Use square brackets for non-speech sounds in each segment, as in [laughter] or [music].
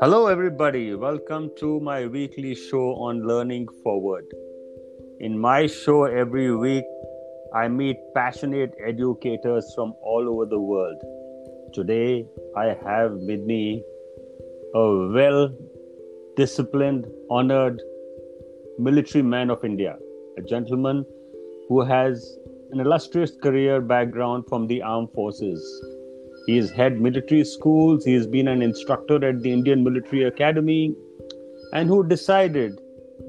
Hello, everybody. Welcome to my weekly show on Learning Forward. In my show, every week, I meet passionate educators from all over the world. Today, I have with me a well disciplined, honored military man of India, a gentleman who has an illustrious career background from the armed forces he has had military schools, he has been an instructor at the Indian Military Academy, and who decided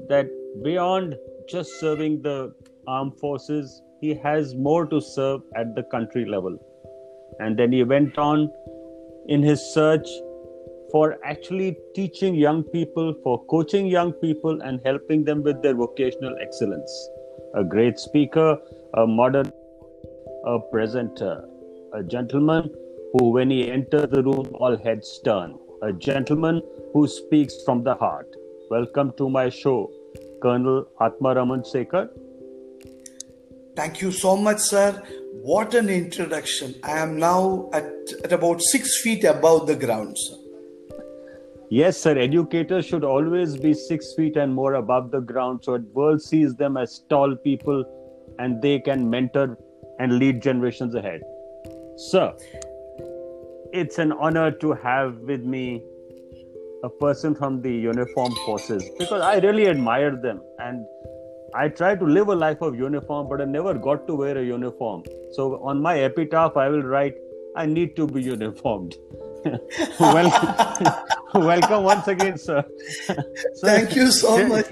that beyond just serving the armed forces, he has more to serve at the country level. And then he went on in his search for actually teaching young people, for coaching young people, and helping them with their vocational excellence. A great speaker, a modern, a presenter, a gentleman who, when he enters the room, all heads turn. A gentleman who speaks from the heart. Welcome to my show, Colonel Atma Raman Sekar. Thank you so much, sir. What an introduction. I am now at, at about six feet above the ground, sir. Yes, sir. Educators should always be six feet and more above the ground so the world sees them as tall people and they can mentor and lead generations ahead. Sir, it's an honor to have with me a person from the uniformed forces because I really admire them and I try to live a life of uniform, but I never got to wear a uniform. So on my epitaph, I will write, I need to be uniformed. [laughs] welcome, [laughs] welcome once again, sir. [laughs] Thank you so share, much.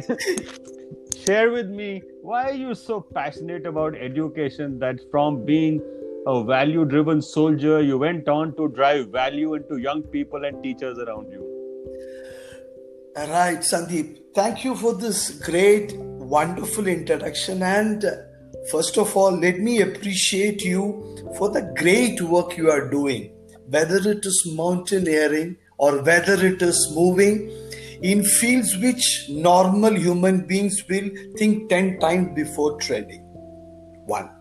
Share with me why are you so passionate about education that from being a value driven soldier, you went on to drive value into young people and teachers around you. Right, Sandeep. Thank you for this great, wonderful introduction. And uh, first of all, let me appreciate you for the great work you are doing, whether it is mountaineering or whether it is moving in fields which normal human beings will think 10 times before treading. One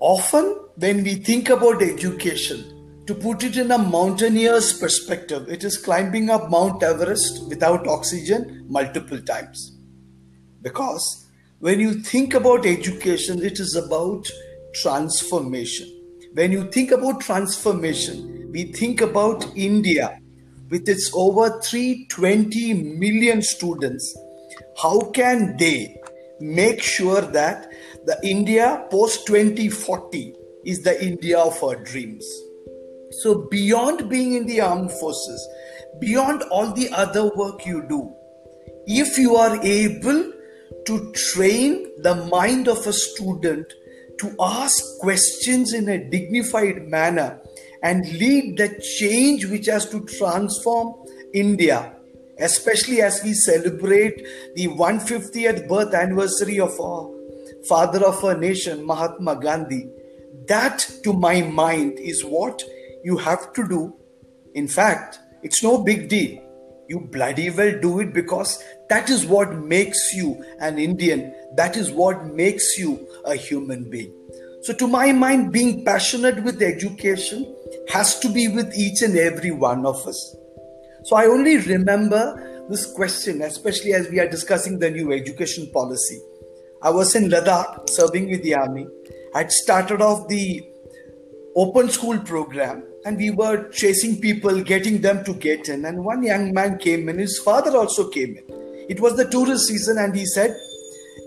often when we think about education, to put it in a mountaineer's perspective, it is climbing up Mount Everest without oxygen multiple times. Because when you think about education, it is about transformation. When you think about transformation, we think about India with its over 320 million students. How can they make sure that the India post 2040 is the India of our dreams. So, beyond being in the armed forces, beyond all the other work you do, if you are able to train the mind of a student to ask questions in a dignified manner and lead the change which has to transform India, especially as we celebrate the 150th birth anniversary of our father of a nation, Mahatma Gandhi. That, to my mind, is what you have to do. In fact, it's no big deal. You bloody well do it because that is what makes you an Indian. That is what makes you a human being. So, to my mind, being passionate with education has to be with each and every one of us. So, I only remember this question, especially as we are discussing the new education policy. I was in Ladakh serving with the army. I'd started off the open school program and we were chasing people, getting them to get in. And one young man came in, his father also came in. It was the tourist season, and he said,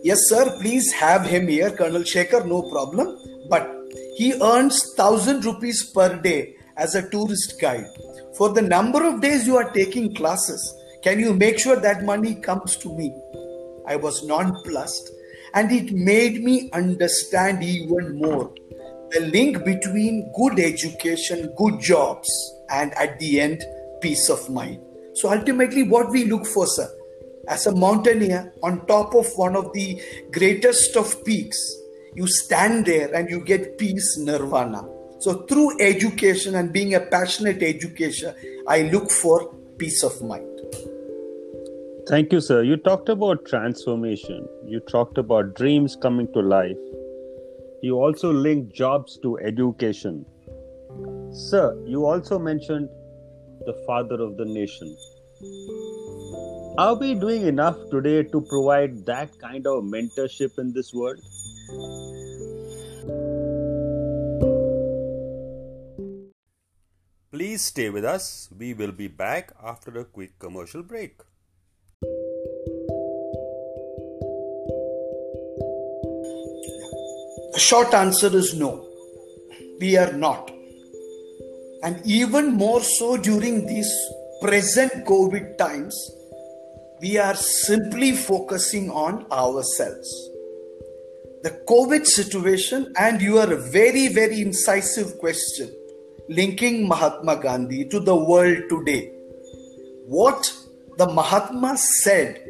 Yes, sir, please have him here, Colonel Shekhar, no problem. But he earns thousand rupees per day as a tourist guide. For the number of days you are taking classes, can you make sure that money comes to me? I was nonplussed and it made me understand even more the link between good education, good jobs, and at the end, peace of mind. So ultimately, what we look for, sir, as a mountaineer on top of one of the greatest of peaks, you stand there and you get peace, nirvana. So through education and being a passionate educator, I look for peace of mind. Thank you, sir. You talked about transformation. You talked about dreams coming to life. You also linked jobs to education. Sir, you also mentioned the father of the nation. Are we doing enough today to provide that kind of mentorship in this world? Please stay with us. We will be back after a quick commercial break. Short answer is no. We are not. And even more so during these present COVID times, we are simply focusing on ourselves. The COVID situation and your very, very incisive question linking Mahatma Gandhi to the world today. What the Mahatma said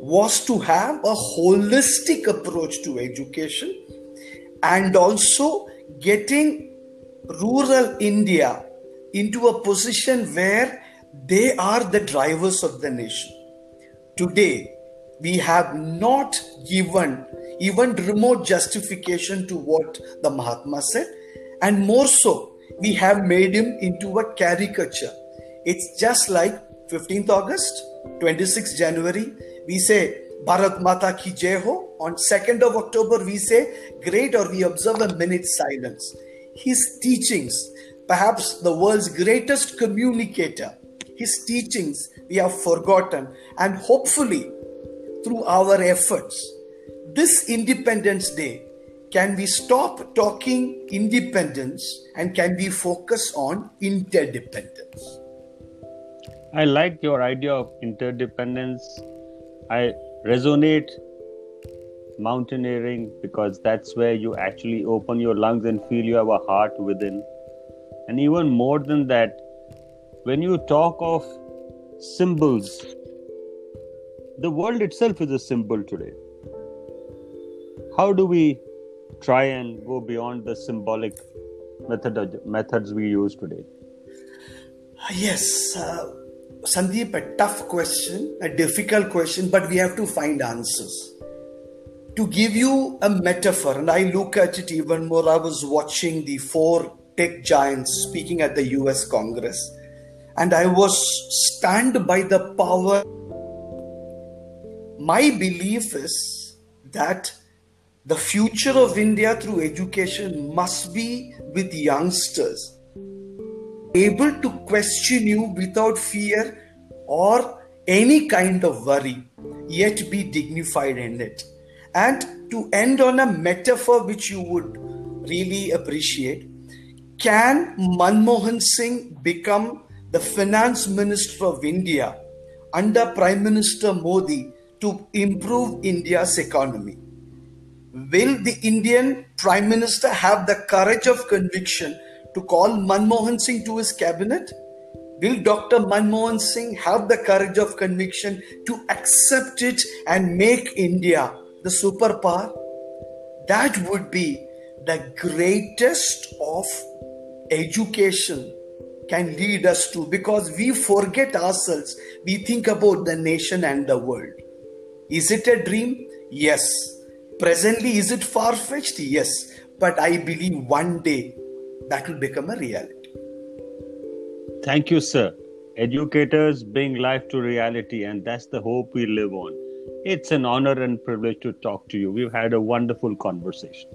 was to have a holistic approach to education and also getting rural India into a position where they are the drivers of the nation. Today, we have not given even remote justification to what the Mahatma said, and more so, we have made him into a caricature. It's just like 15th August, 26th January, we say Bharat Mata ki Jai Ho. On 2nd of October, we say great or we observe a minute silence. His teachings, perhaps the world's greatest communicator, his teachings we have forgotten, and hopefully through our efforts, this Independence Day, can we stop talking independence and can we focus on interdependence? I like your idea of interdependence. I resonate mountaineering because that's where you actually open your lungs and feel you have a heart within. And even more than that, when you talk of symbols, the world itself is a symbol today. How do we try and go beyond the symbolic method, methods we use today? Yes, uh, Sandeep, a tough question, a difficult question, but we have to find answers. To give you a metaphor, and I look at it even more, I was watching the four tech giants speaking at the US Congress, and I was stunned by the power. My belief is that the future of India through education must be with youngsters able to question you without fear or any kind of worry, yet be dignified in it. And to end on a metaphor which you would really appreciate, can Manmohan Singh become the finance minister of India under Prime Minister Modi to improve India's economy? Will the Indian Prime Minister have the courage of conviction to call Manmohan Singh to his cabinet? Will Dr. Manmohan Singh have the courage of conviction to accept it and make India the superpower? That would be the greatest of education can lead us to because we forget ourselves. We think about the nation and the world. Is it a dream? Yes. Presently, is it far fetched? Yes. But I believe one day that will become a reality. Thank you, sir. Educators bring life to reality, and that's the hope we live on. It's an honor and privilege to talk to you. We've had a wonderful conversation.